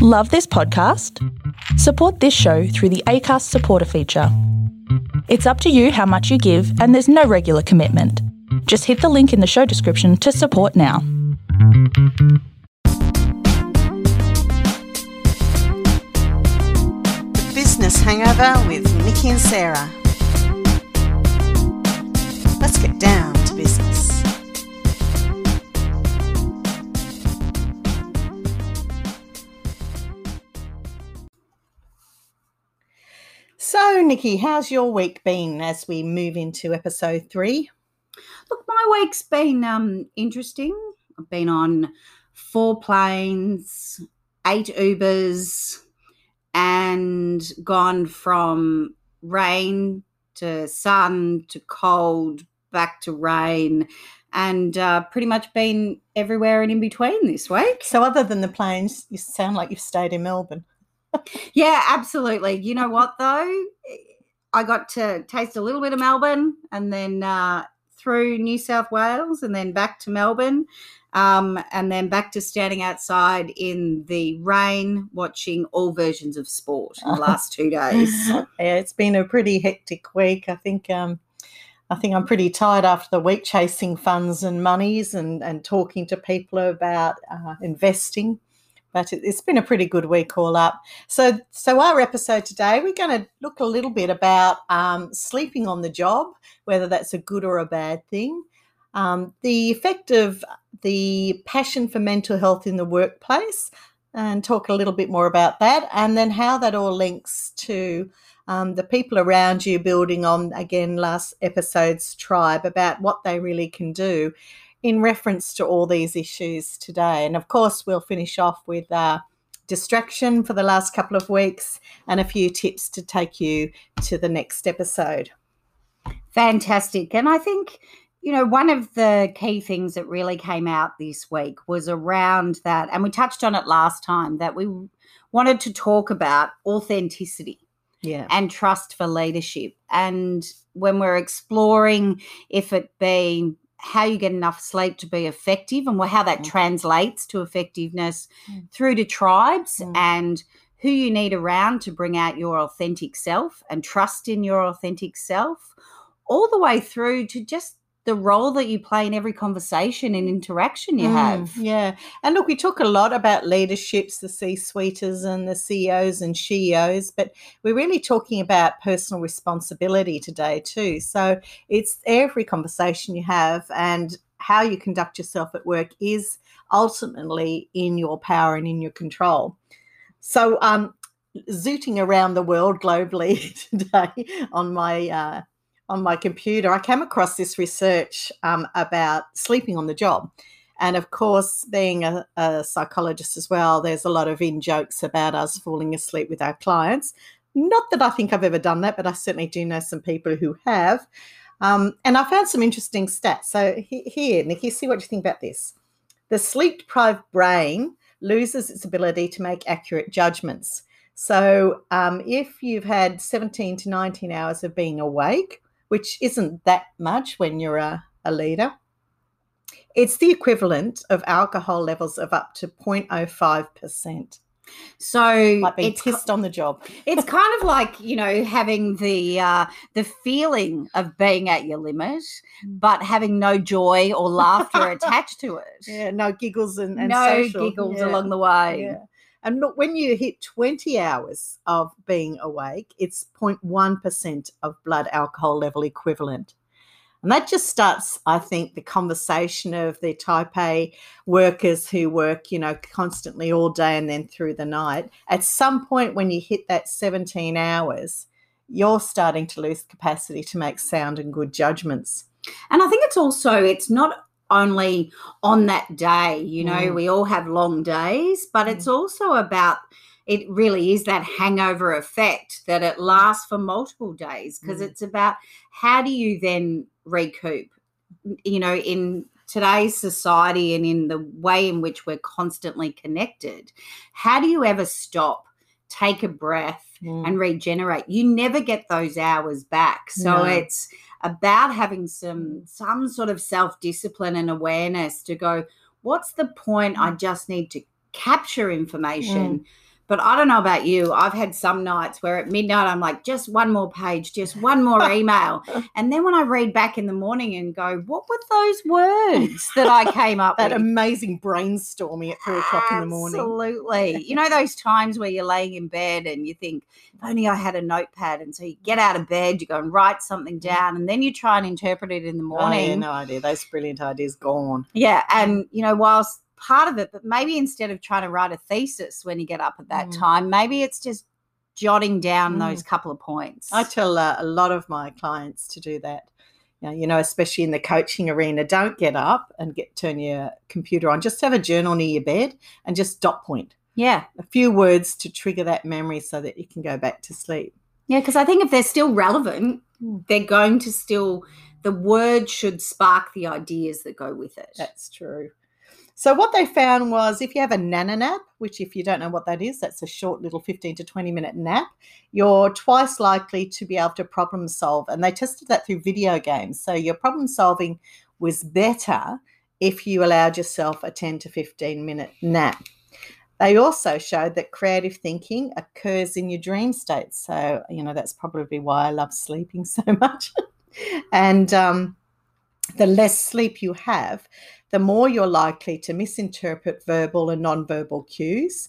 Love this podcast? Support this show through the ACAST supporter feature. It's up to you how much you give, and there's no regular commitment. Just hit the link in the show description to support now. The Business Hangover with Nikki and Sarah. Let's get down So, Nikki, how's your week been as we move into episode three? Look, my week's been um, interesting. I've been on four planes, eight Ubers, and gone from rain to sun to cold, back to rain, and uh, pretty much been everywhere and in between this week. So, other than the planes, you sound like you've stayed in Melbourne. Yeah, absolutely. You know what, though? I got to taste a little bit of Melbourne and then uh, through New South Wales and then back to Melbourne. Um, and then back to standing outside in the rain watching all versions of sport in the last two days. yeah, it's been a pretty hectic week. I think um, I think I'm pretty tired after the week chasing funds and monies and, and talking to people about uh, investing. But it, it's been a pretty good week all up. So, so our episode today, we're going to look a little bit about um, sleeping on the job, whether that's a good or a bad thing, um, the effect of the passion for mental health in the workplace, and talk a little bit more about that, and then how that all links to um, the people around you building on again last episode's tribe about what they really can do in reference to all these issues today. And of course, we'll finish off with uh, distraction for the last couple of weeks and a few tips to take you to the next episode. Fantastic. And I think, you know, one of the key things that really came out this week was around that, and we touched on it last time, that we wanted to talk about authenticity Yeah. and trust for leadership. And when we're exploring if it be how you get enough sleep to be effective and how that Mm. translates to effectiveness Mm. through to tribes Mm. and who you need around to bring out your authentic self and trust in your authentic self, all the way through to just the role that you play in every conversation and interaction you Mm, have. Yeah. And look, we talk a lot about leaderships, the C suiters and the CEOs and CEOs, but we're really talking about personal responsibility today, too. So it's every conversation you have and how you conduct yourself at work is ultimately in your power and in your control. So, um, zooting around the world globally today on my uh, on my computer, I came across this research um, about sleeping on the job. And of course, being a, a psychologist as well, there's a lot of in jokes about us falling asleep with our clients. Not that I think I've ever done that, but I certainly do know some people who have. Um, and I found some interesting stats. So he- here, Nikki, see what you think about this. The sleep deprived brain loses its ability to make accurate judgments. So um, if you've had 17 to 19 hours of being awake, which isn't that much when you're a, a leader, it's the equivalent of alcohol levels of up to 0.05%. So Like it's pissed on the job. it's kind of like you know having the uh, the feeling of being at your limit, but having no joy or laughter attached to it. Yeah, no giggles and, and no social. giggles Yeah. along the way. Yeah. And look, when you hit 20 hours of being awake, it's 0.1% of blood alcohol level equivalent. And that just starts, I think, the conversation of the type A workers who work, you know, constantly all day and then through the night. At some point, when you hit that 17 hours, you're starting to lose capacity to make sound and good judgments. And I think it's also it's not only on that day. You know, Mm. we all have long days, but it's also about it really is that hangover effect that it lasts for multiple days because Mm. it's about how do you then recoup you know in today's society and in the way in which we're constantly connected how do you ever stop take a breath Mm. and regenerate you never get those hours back so No. it's about having some mm. some sort of self discipline and awareness to go what's the point? I mm. just need to capture information. Mm. But I don't know about you. I've had some nights where at midnight I'm like, just one more page, just one more email. and then when I read back in the morning and go, what were those words that I came up that with? amazing brainstorming at three o'clock in the morning. Absolutely. you know those times where you're laying in bed and you think, if only I had a notepad. And so you get out of bed, you go and write something mm. down, and then you try and interpret it in the Oh, morning. yeah, no idea. Those brilliant ideas gone. Yeah, and you know, whilst part of it, but maybe instead of trying to write a thesis when you get up at that Mm. time, maybe it's just jotting down Mm. those couple of points. I tell uh, a lot of my clients to do that. You know, you know, especially in the coaching arena, don't get up and get turn your computer on. Just have a journal near your bed and just dot point yeah, a few words to trigger that memory so that you can go back to sleep. yeah, because I think if they're still relevant, Mm. they're going to still. The word should spark the ideas that go with it. That's true. So what they found was if you have a nana nap, which if you don't know what that is, that's a short little 15 to 20 minute nap, you're twice likely to be able to problem solve. And they tested that through video games. So your problem solving was better if you allowed yourself a 10 to 15 minute nap. They also showed that creative thinking occurs in your dream state. So, you know, that's probably why I love sleeping so much. and um, the less sleep you have, the more you're likely to misinterpret verbal and nonverbal cues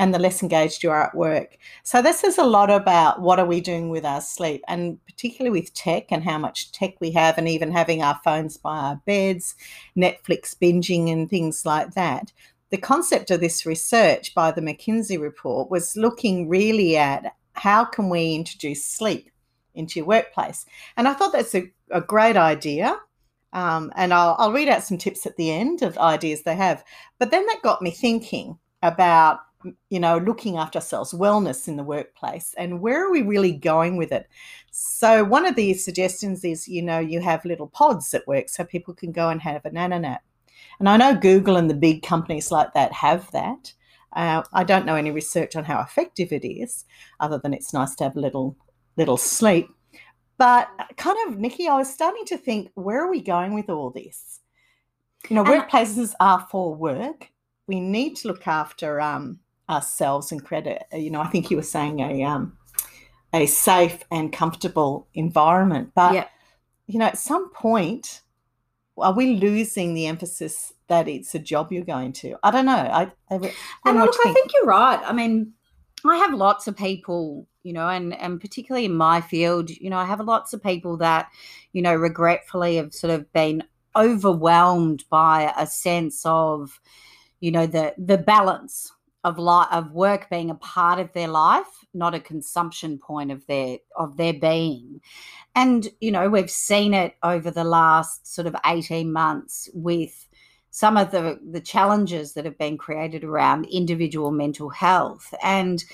and the less engaged you are at work. So this is a lot about what are we doing with our sleep and particularly with tech and how much tech we have and even having our phones by our beds, Netflix binging and things like that. The concept of this research by the McKinsey report was looking really at how can we introduce sleep into your workplace. And I thought that's a, a great idea. Um, and I'll, I'll read out some tips at the end of ideas they have. But then that got me thinking about, you know, looking after ourselves, wellness in the workplace, and where are we really going with it? So, one of the suggestions is, you know, you have little pods at work so people can go and have a nana nap. And I know Google and the big companies like that have that. Uh, I don't know any research on how effective it is, other than it's nice to have a little little sleep. But kind of, Nikki, I was starting to think, where are we going with all this? You know, workplaces are for work. We need to look after um, ourselves and credit. You know, I think you were saying a um, a safe and comfortable environment. But Yeah. you know, at some point, are we losing the emphasis that it's a job you're going to? I don't know. I, I, I don't And know look, you I think you're right. I mean, I have lots of people, you know, and and particularly in my field, you know, I have lots of people that, you know, regretfully have sort of been overwhelmed by a sense of, you know, the the balance of life of work being a part of their life, not a consumption point of their of their being. And, you know, we've seen it over the last sort of 18 months with some of the the challenges that have been created around individual mental health and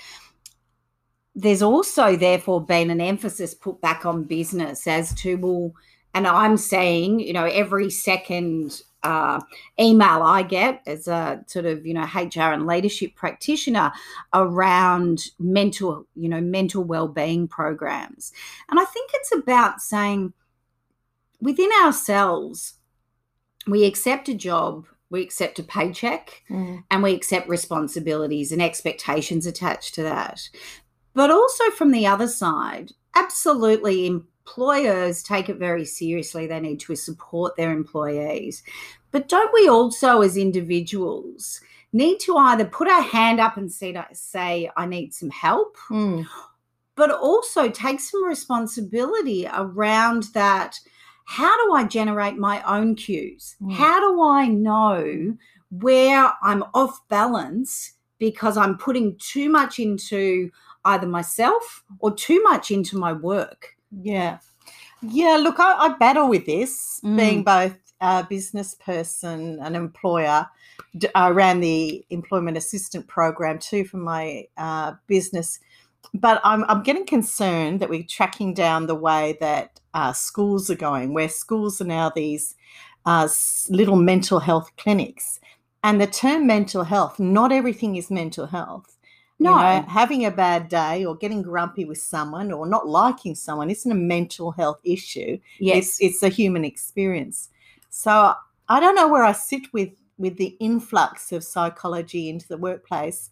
there's also therefore been an emphasis put back on business as to well and i'm saying you know every second uh, email i get as a sort of you know hr and leadership practitioner around mental you know mental well-being programs and i think it's about saying within ourselves we accept a job, we accept a paycheck, Mm. and we accept responsibilities and expectations attached to that. But also from the other side, absolutely employers take it very seriously. They need to support their employees. But don't we also, as individuals, need to either put our hand up and say, I need some help, Mm. but also take some responsibility around that. How do I generate my own cues? Mm. How do I know where I'm off balance because I'm putting too much into either myself or too much into my work? Yeah. Yeah, look, I, I battle with this, Mm. being both a business person, an employer. I ran the employment assistant program too for my uh, business. But I'm, I'm getting concerned that we're tracking down the way that uh, schools are going, where schools are now these uh, little mental health clinics. And the term mental health, not everything is mental health. No. You know, having a bad day or getting grumpy with someone or not liking someone isn't a mental health issue. Yes. It's, it's a human experience. So I don't know where I sit with with the influx of psychology into the workplace,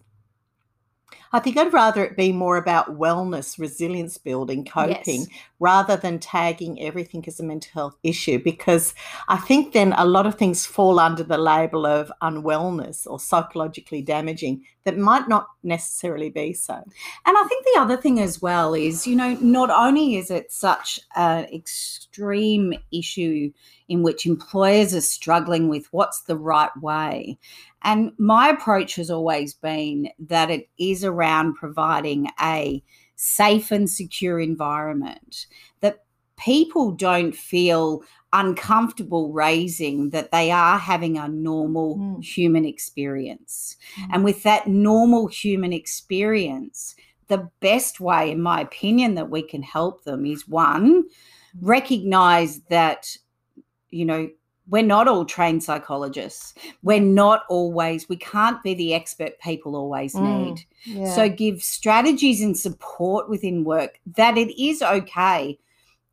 I think I'd rather it be more about wellness, resilience building, coping, Yes. rather than tagging everything as a mental health issue. Because I think then a lot of things fall under the label of unwellness or psychologically damaging that might not necessarily be so. And I think the other thing as well is, you know, not only is it such an extreme issue in which employers are struggling with what's the right way. And my approach has always been that it is around providing a safe and secure environment that people don't feel uncomfortable raising that they are having a normal Mm. human experience. Mm. And with that normal human experience, the best way, in my opinion, that we can help them is one, recognize that, you know, we're not all trained psychologists. We're not always, we can't be the expert people always Mm. need. Yeah. So give strategies and support within work that it is okay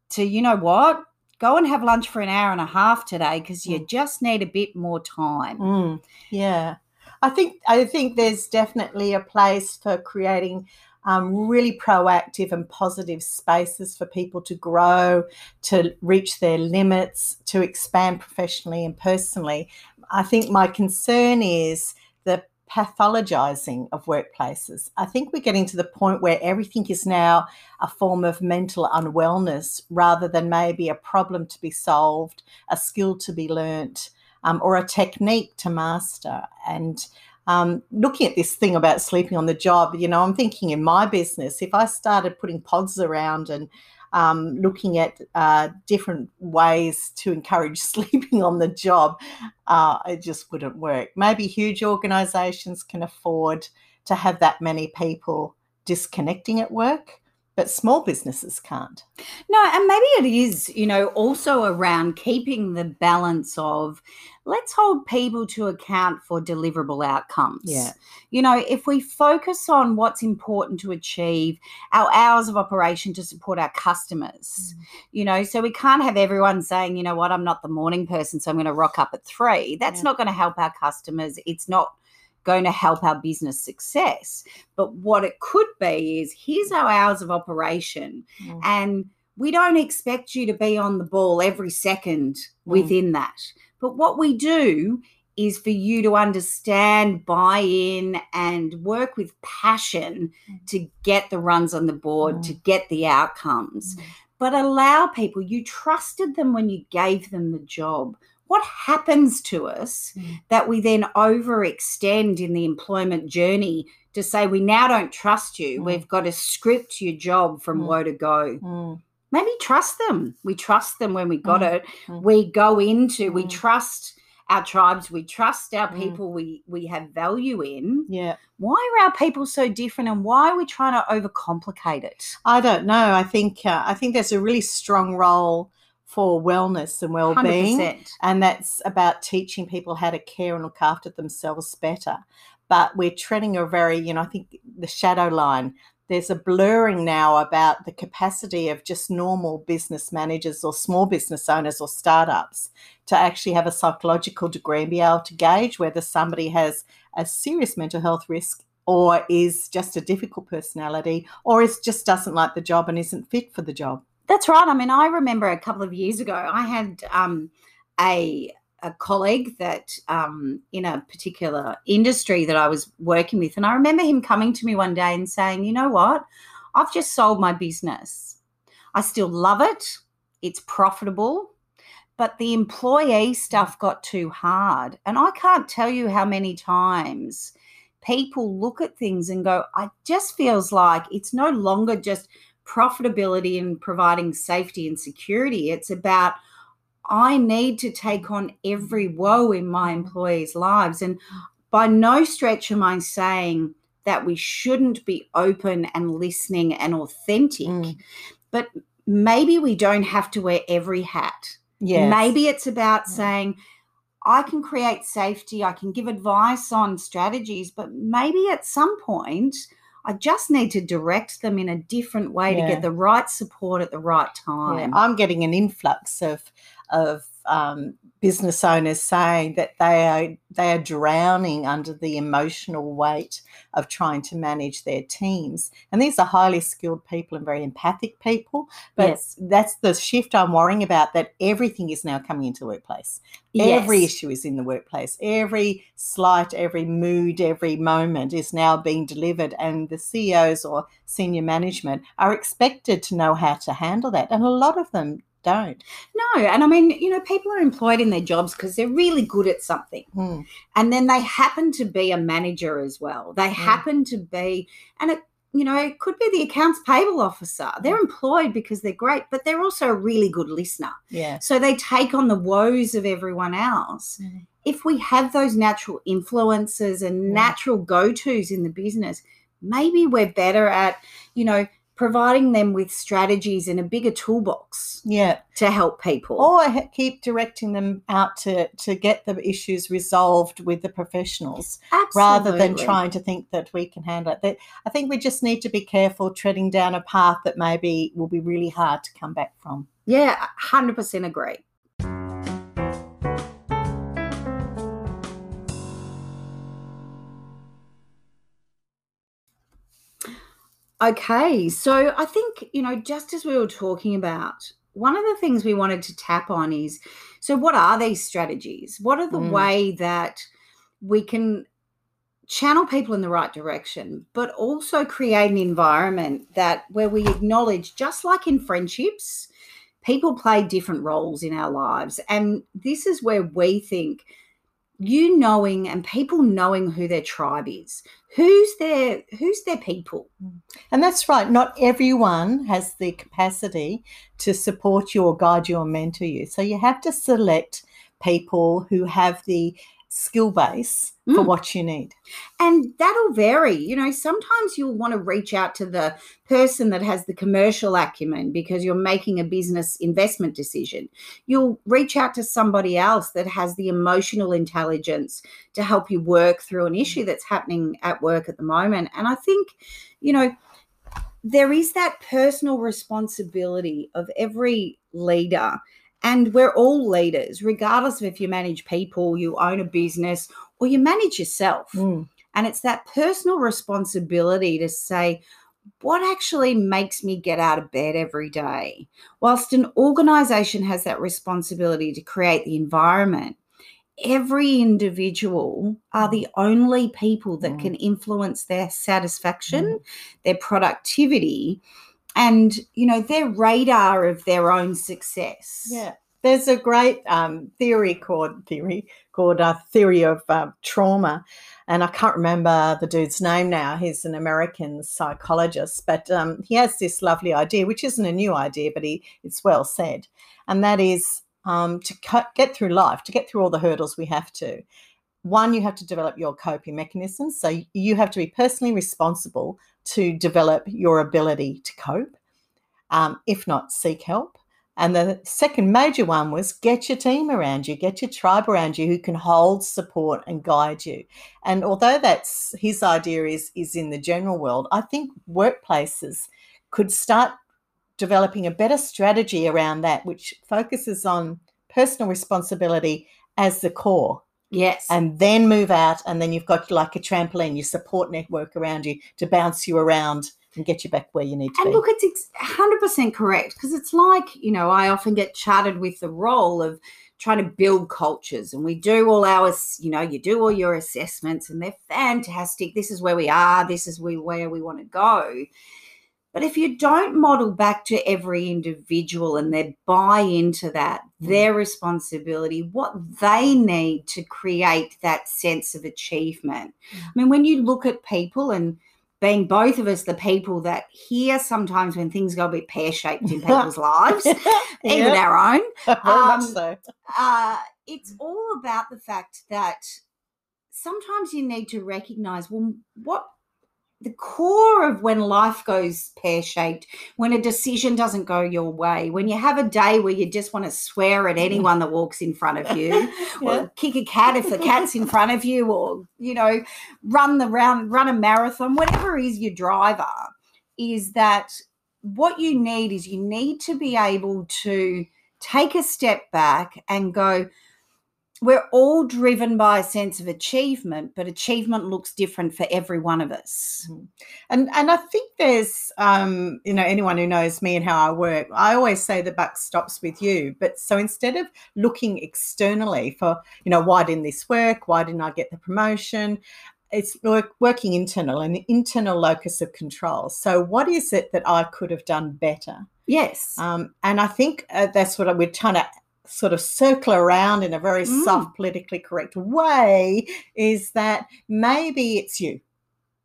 to, you know what, go and have lunch for an hour and a half today because you just need a bit more time. Mm, yeah, I think I think there's definitely a place for creating um, really proactive and positive spaces for people to grow, to reach their limits, to expand professionally and personally. I think my concern is the pathologizing of workplaces. I think we're getting to the point where everything is now a form of mental unwellness rather than maybe a problem to be solved, a skill to be learnt um, or a technique to master. And um, looking at this thing about sleeping on the job, you know, I'm thinking in my business, if I started putting pods around and um, looking at uh, different ways to encourage sleeping on the job, uh, it just wouldn't work. Maybe huge organizations can afford to have that many people disconnecting at work, but small businesses can't. No, and maybe it is, you know, also around keeping the balance of let's hold people to account for deliverable outcomes. Yeah. You know, if we focus on what's important to achieve, our hours of operation to support our customers, mm. you know, so we can't have everyone saying, you know what, I'm not the morning person, so I'm going to rock up at three. That's Yeah. not going to help our customers. It's not going to help our business success. But what it could be is here's our hours of operation Mm. and we don't expect you to be on the ball every second mm. within that. But what we do is for you to understand, buy in, and work with passion mm. to get the runs on the board, mm. to get the outcomes. But allow people, you trusted them when you gave them the job. What happens to us Mm. that we then overextend in the employment journey to say we now don't trust you? Mm. We've got to script your job from Mm. woe to go Mm, maybe trust them. We trust them when we got Mm, it. mm. We go into, we Mm. trust our tribes, we trust our Mm. people we we have value in. yeah. Why are our people so different and why are we trying to overcomplicate it? I don't know. I think uh, I think there's a really strong role for wellness and well-being, 100%. and that's about teaching people how to care and look after themselves better. But we're treading a very, you know, I think the shadow line. There's a blurring now about the capacity of just normal business managers or small business owners or startups to actually have a psychological degree and be able to gauge whether somebody has a serious mental health risk or is just a difficult personality or is just doesn't like the job and isn't fit for the job. That's right. I mean, I remember a couple of years ago, I had um, a a colleague that um, in a particular industry that I was working with, and I remember him coming to me one day and saying, "You know what? I've just sold my business. I still love it. It's profitable." But the employee stuff got too hard. And I can't tell you how many times people look at things and go, I just feels like it's no longer just profitability and providing safety and security. It's about I need to take on every woe in my employees' lives. And by no stretch am I saying that we shouldn't be open and listening and authentic, Mm. but maybe we don't have to wear every hat. Yes. Maybe it's about Yeah. saying, I can create safety, I can give advice on strategies, but maybe at some point, I just need to direct them in a different way to get the right support at the right Yeah, time. I'm getting an influx of of um, business owners saying that they are they are drowning under the emotional weight of trying to manage their teams. And these are highly skilled people and very empathic people. But Yes. that's the shift I'm worrying about. That everything is now coming into the workplace. yes. Every issue is in the workplace. Every slight, every mood, every moment is now being delivered, and the CEOs or senior management are expected to know how to handle that, and a lot of them don't. No, and I mean, you know, people are employed in their jobs because they're really good at something. Hmm. And then they happen to be a manager as well. They happen to be, and it, you know, it could be the accounts payable officer. They're employed because they're great, but they're also a really good listener. Yeah. So they take on the woes of everyone else. Mhm. If we have those natural influences and Mm. natural go tos in the business, maybe we're better at, you know, providing them with strategies and a bigger toolbox Yeah. to help people. Or keep directing them out to, to get the issues resolved with the professionals rather than trying to think that we can handle it. I think we just need to be careful treading down a path that maybe will be really hard to come back from. Yeah, 100% agree. Okay, so I think, you know, just as we were talking about, one of the things we wanted to tap on is so, what are these strategies? What are the Mm. way that we can channel people in the right direction, but also create an environment that where we acknowledge, just like in friendships, people play different roles in our lives. And this is where we think you knowing and people knowing who their tribe is. Who's their who's their people? Mm. And that's right. Not everyone has the capacity to support you or guide you or mentor you. So you have to select people who have the skill base for Mm. what you need. And that'll vary. You know, sometimes you'll want to reach out to the person that has the commercial acumen because you're making a business investment decision. You'll reach out to somebody else that has the emotional intelligence to help you work through an issue that's happening at work at the moment. And I think, you know, there is that personal responsibility of every leader. And we're all leaders, regardless of if you manage people, you own a business, or you manage yourself. Mm. And it's that personal responsibility to say, what actually makes me get out of bed every day? Whilst an organization has that responsibility to create the environment, every individual are the only people that Mm. can influence their satisfaction, their productivity, and you know their radar of their own success. Yeah. There's a great um, theory called theory called uh, theory of uh, trauma, and I can't remember the dude's name now. He's an American psychologist, but um, he has this lovely idea, which isn't a new idea, but he it's well said, and that is um, to cut, get through life, to get through all the hurdles we have to. One, you have to develop your coping mechanisms, so you have to be personally responsible to develop your ability to cope. Um, if not, seek help. And the second major one was get your team around you, get your tribe around you who can hold, support, and guide you. And although that's his idea is is in the general world, I think workplaces could start developing a better strategy around that, which focuses on personal responsibility as the core, Yes. and then move out, and then you've got like a trampoline, your support network around you to bounce you around and get you back where you need to And be. look, it's ex- 100% correct because it's like, you know, I often get charted with the role of trying to build cultures and we do all our, you know, you do all your assessments and they're fantastic. This is where we are, this is we, where we want to go. But if you don't model back to every individual and they buy into that, Mm. their responsibility, what they need to create that sense of achievement. Mm. I mean, when you look at people and being both of us the people that hear sometimes when things go a bit pear shaped in people's lives, even our own, very much um, so. uh, it's all about the fact that sometimes you need to recognize well, what the core of when life goes pear shaped, when a decision doesn't go your way, when you have a day where you just want to swear at anyone that walks in front of you, Yeah. or kick a cat if the cat's in front of you, or you know, run the round, run a marathon, whatever is your driver, is that what you need is you need to be able to take a step back and go, we're all driven by a sense of achievement, but achievement looks different for every one of us. Mm-hmm. And and I think there's um, you know, anyone who knows me and how I work, I always say the buck stops with you. But so instead of looking externally for, you know, why didn't this work? Why didn't I get the promotion? It's work, working internal, an internal locus of control. So, what is it that I could have done better? Yes. Um, and I think uh, that's what we're trying to sort of circle around in a very Mm. soft, politically correct way is that maybe it's you.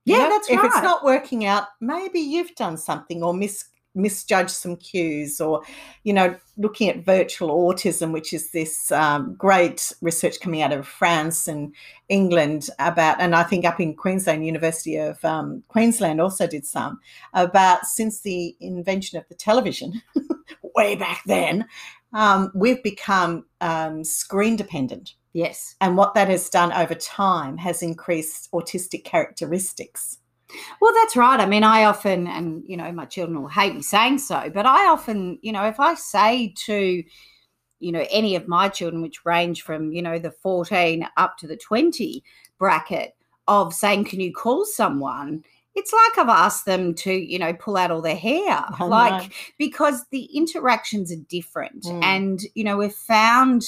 You Yeah, know, that's if it's not working out, maybe you've done something or mis- misjudged some cues, or you know, looking at virtual autism, which is this um, great research coming out of France and England about, and I think up in Queensland, University of um, Queensland also did some about since the invention of the television, way back then, um, we've become um, screen dependent. yes. And what that has done over time has increased autistic characteristics. Well, that's right. I mean, I often, and you know, my children will hate me saying so, but I often, you know, if I say to, you know, any of my children, which range from, you know, the 14 up to the 20 bracket of saying, can you call someone? It's like I've asked them to, you know, pull out all their hair. I like, know. because the interactions are different. Mm. And, you know, we've found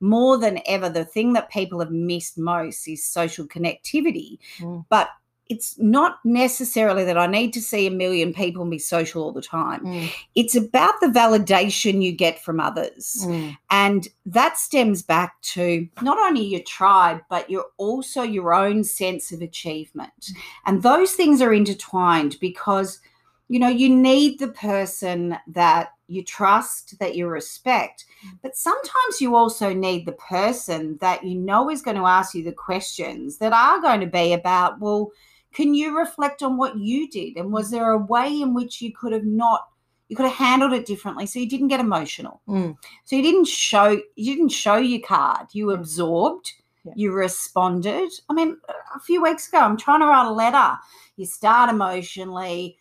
more than ever the thing that people have missed most is social connectivity. Mm. But it's not necessarily that I need to see a million people and be social all the time. Mm, It's about the validation you get from others. mm, And that stems back to not only your tribe, but your also your own sense of achievement. And those things are intertwined because you know you need the person that you trust, that you respect, but sometimes you also need the person that you know is going to ask you the questions that are going to be about, well, can you reflect on what you did? And was there a way in which you could have not you could have handled it differently so you didn't get emotional? mm. So you didn't show you didn't show your card. You absorbed. Yeah. You responded. I mean, a few weeks ago, I'm trying to write a letter. You start emotionally,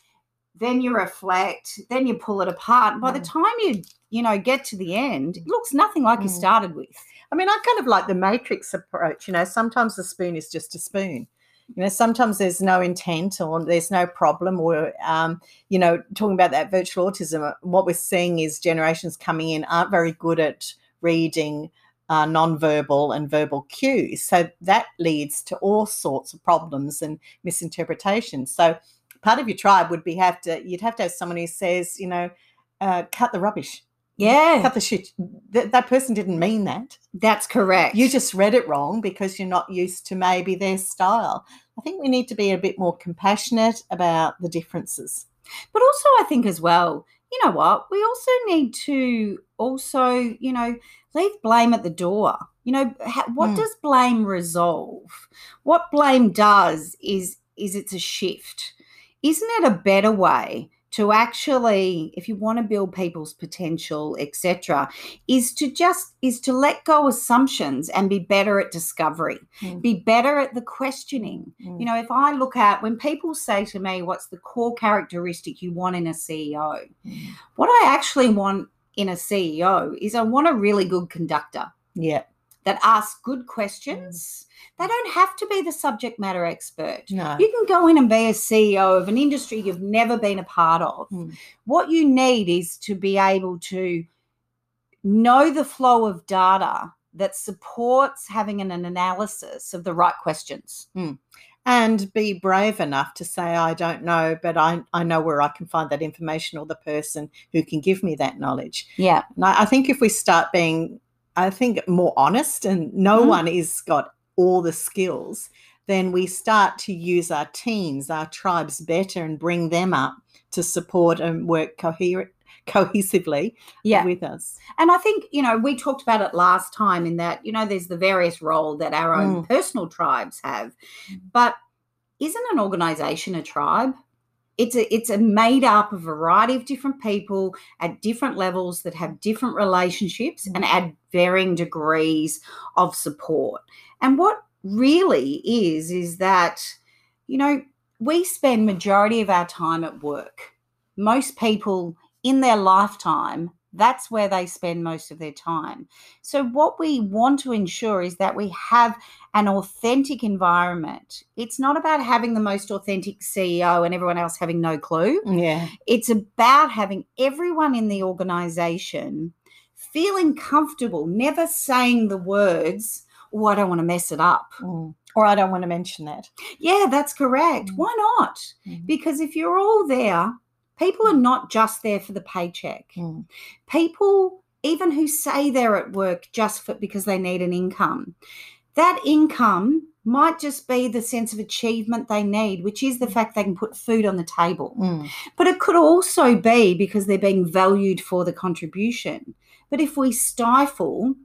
then you reflect, then you pull it apart. And by the Mm. time you you know get to the end, it looks nothing like you Mm. started with. I mean, I kind of like the matrix approach. You know, sometimes the spoon is just a spoon. You know, sometimes there's no intent or there's no problem, or, um, you know, talking about that virtual autism, what we're seeing is generations coming in aren't very good at reading uh, non-verbal and verbal cues. So that leads to all sorts of problems and misinterpretations. So part of your tribe would be have to, you'd have to have someone who says, you know, uh, cut the rubbish, Yeah, cut the shit. Th- that person didn't mean that. that's correct. You just read it wrong because you're not used to maybe their style. I think we need to be a bit more compassionate about the differences. But also, I think as well, you know what? We also need to also, you know, leave blame at the door. You know, ha- what Mm. does blame resolve? What blame does is is it's a shift. Isn't it a better way to actually, if you want to build people's potential, etc., is to just is to let go assumptions and be better at discovery, Mm. be better at the questioning, you know, if I look at when people say to me, what's the core characteristic you want in a CEO? Mm. What I actually want in a CEO is I want a really good conductor Yeah, that ask good questions. They don't have to be the subject matter expert. no. You can go in and be a CEO of an industry you've never been a part of. Mm. What you need is to be able to know the flow of data that supports having an analysis of the right questions. and be brave enough to say, I don't know, but I, I know where I can find that information or the person who can give me that knowledge. Yeah. And I, I think if we start being, I think, more honest and no Mm. one is got all the skills, then we start to use our teams, our tribes better and bring them up to support and work coherent, cohesively Yeah. with us. And I think, you know, we talked about it last time in that, you know, there's the various role that our own personal tribes have. But isn't an organization a tribe? It's a it's a made up of a variety of different people at different levels that have different relationships and add varying degrees of support. And what really is is that, you know, we spend majority of our time at work. Most people in their lifetime That's where they spend most of their time. So, what we want to ensure is that we have an authentic environment. It's not about having the most authentic CEO and everyone else having no clue. Yeah. It's about having everyone in the organization feeling comfortable, never saying the words, oh, I don't want to mess it up. Mm. Or I don't want to mention that. Yeah, that's correct. Mm. Why not? Mm. Because if you're all there, people are not just there for the paycheck. Mm. People, even who say they're at work just for, because they need an income, that income might just be the sense of achievement they need, which is the fact they can put food on the table. Mm. But it could also be because they're being valued for the contribution. But if we stifle,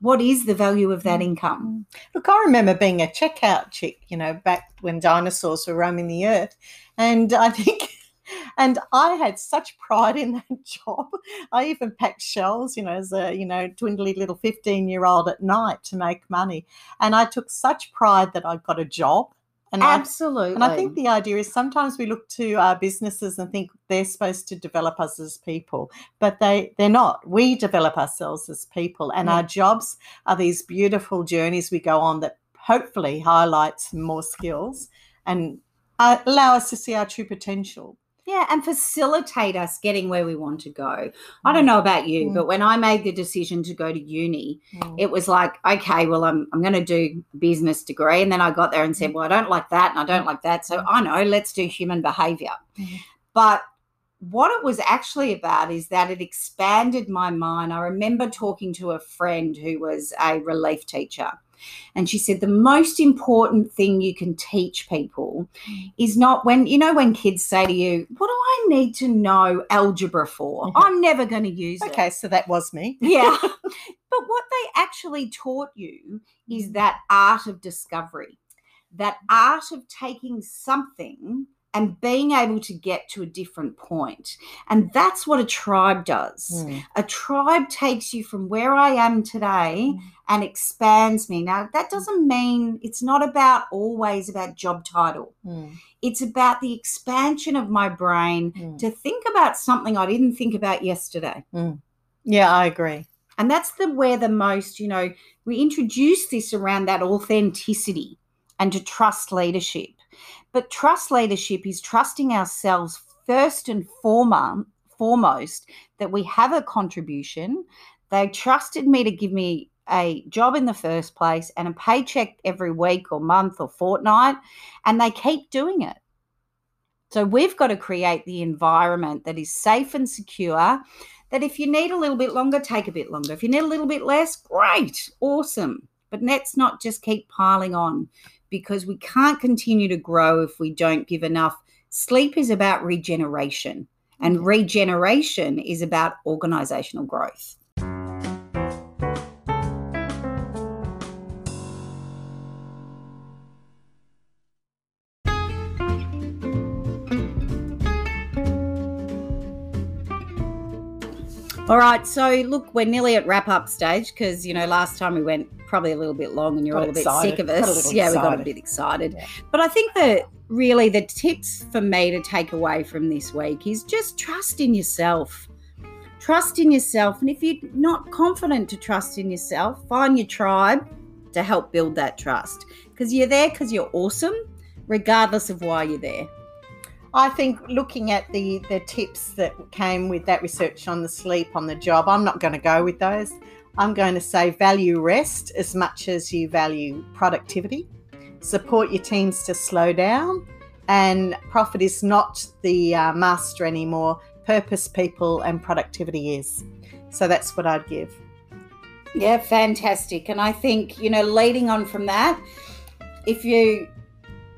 what is the value of that mm-hmm. income? Look, I remember being a checkout chick, you know, back when dinosaurs were roaming the earth. And I think, and I had such pride in that job. I even packed shells, you know, as a, you know, dwindly little 15 year old at night to make money. And I took such pride that I got a job. And I, Absolutely. and I think the idea is sometimes we look to our businesses and think they're supposed to develop us as people, but they they're not. We develop ourselves as people, and Yeah. our jobs are these beautiful journeys we go on that hopefully highlight some more skills and uh, allow us to see our true potential. Yeah, and facilitate us getting where we want to go. I don't know about you, Mm. but when I made the decision to go to uni, Mm. it was like, okay, well, I'm I'm going to do business degree, and then I got there and said, well, I don't like that, and I don't like that, so I know, let's do human behavior. Mhm. But what it was actually about is that it expanded my mind. I remember talking to a friend who was a relief teacher, and she said the most important thing you can teach people is not when you know when kids say to you, "What do I need to know algebra for? Yeah. I'm never going to use it." Okay, so that was me. Yeah. but what they actually taught you is mm. that art of discovery, that art of taking something and being able to get to a different point. And that's what a tribe does. Mm. A tribe takes you from where I am today Mm. and expands me. Now, that doesn't mean it's not about always about job title. Mm. It's about the expansion of my brain Mm. to think about something I didn't think about yesterday. Yeah, I agree. And that's the where the most, you know, we introduce this around that authenticity and to trust leadership. But trust leadership is trusting ourselves first and foremost, that we have a contribution. They trusted me to give me a job in the first place and a paycheck every week or month or fortnight, and they keep doing it. So we've got to create the environment that is safe and secure that if you need a little bit longer, take a bit longer. If you need a little bit less, great, awesome. But let's not just keep piling on because we can't continue to grow if we don't give enough. Sleep is about regeneration, and mm-hmm. regeneration is about organizational growth. All right, so look, we're nearly at wrap up stage because you know last time we went probably a little bit long, and you're Got all a bit excited. sick of us. Yeah, we got a bit excited. Yeah. But I think that really the tips for me to take away from this week is just trust in yourself. Trust in yourself, and if you're not confident to trust in yourself, find your tribe to help build that trust because you're there because you're awesome, regardless of why you're there. I think looking at the the tips that came with that research on the sleep on the job, I'm not going to go with those. I'm going to say value rest as much as you value productivity. Support your teams to slow down, and profit is not the uh, master anymore. Purpose, people, and productivity is. So that's what I'd give. Yeah, fantastic. And I think, you know, leading on from that, if you,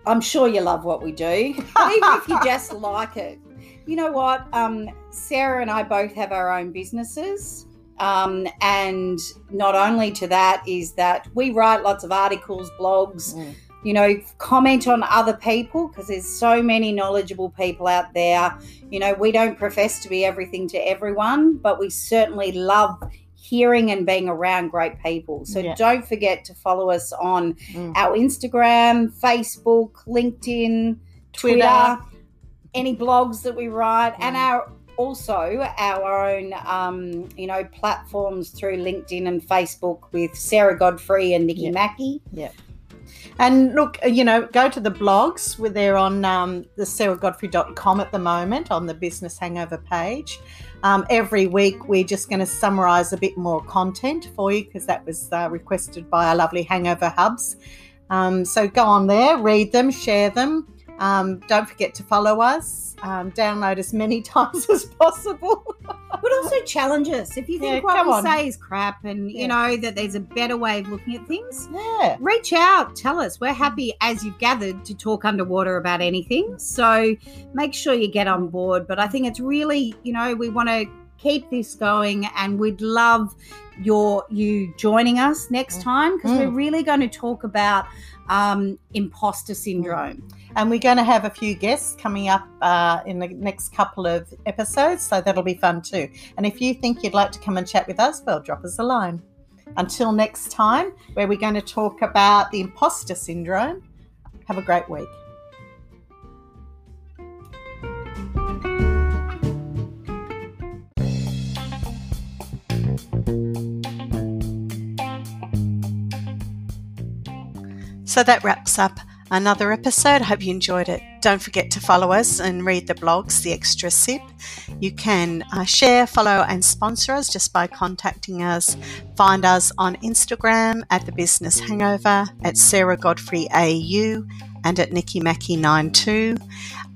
I'm sure you love what we do, but even if you just like it, you know what? Um, Sarah and I both have our own businesses. Um, and not only to that is that we write lots of articles, blogs, Mm. you know, comment on other people because there's so many knowledgeable people out there. You know, we don't profess to be everything to everyone, but we certainly love hearing and being around great people. So Yeah. don't forget to follow us on Mm. our Instagram, Facebook, LinkedIn, Twitter, Twitter. any blogs that we write, and Mm. our also our own, um, you know, platforms through LinkedIn and Facebook with Sarah Godfrey and Nikki Yeah. Mackey. And look, uh, you know, go to the blogs. Where they're on um, the sarahgodfrey.com at the moment on the Business Hangover page. Um, every week, we're just going to summarize a bit more content for you because that was uh, requested by our lovely Hangover Hubs. Um, so go on there, read them, share them. Um, don't forget to follow us. Um, download as many times as possible. But also challenge us. If you think Yeah, what we on. say is crap and, Yeah. you know, that there's a better way of looking at things, yeah. reach out, tell us. We're happy, as you've gathered, to talk underwater about anything. So make sure you get on board. But I think it's really, you know, we want to keep this going and we'd love your you joining us next time because Mm. we're really going to talk about um, imposter syndrome. And we're going to have a few guests coming up uh, in the next couple of episodes, so that'll be fun too. And if you think you'd like to come and chat with us, well, drop us a line. Until next time, where we're going to talk about the imposter syndrome, have a great week. So that wraps up another episode. Hope you enjoyed it. Don't forget to follow us and read the blogs, The Extra Sip. You can uh, share, follow, and sponsor us just by contacting us. Find us on Instagram at The Business Hangover, at Sarah Godfrey AU, and at Nikki Mackey92.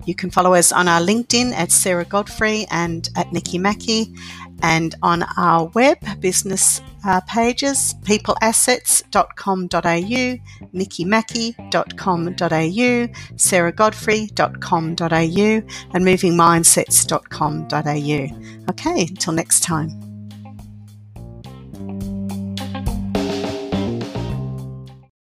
You can follow us on our LinkedIn at Sarah Godfrey and at Nikki Mackey, and on our web business uh, pages, peopleassets.com.au, nikkimackey.com.au, sarahgodfrey.com.au, and movingmindsets.com.au. Okay, until next time.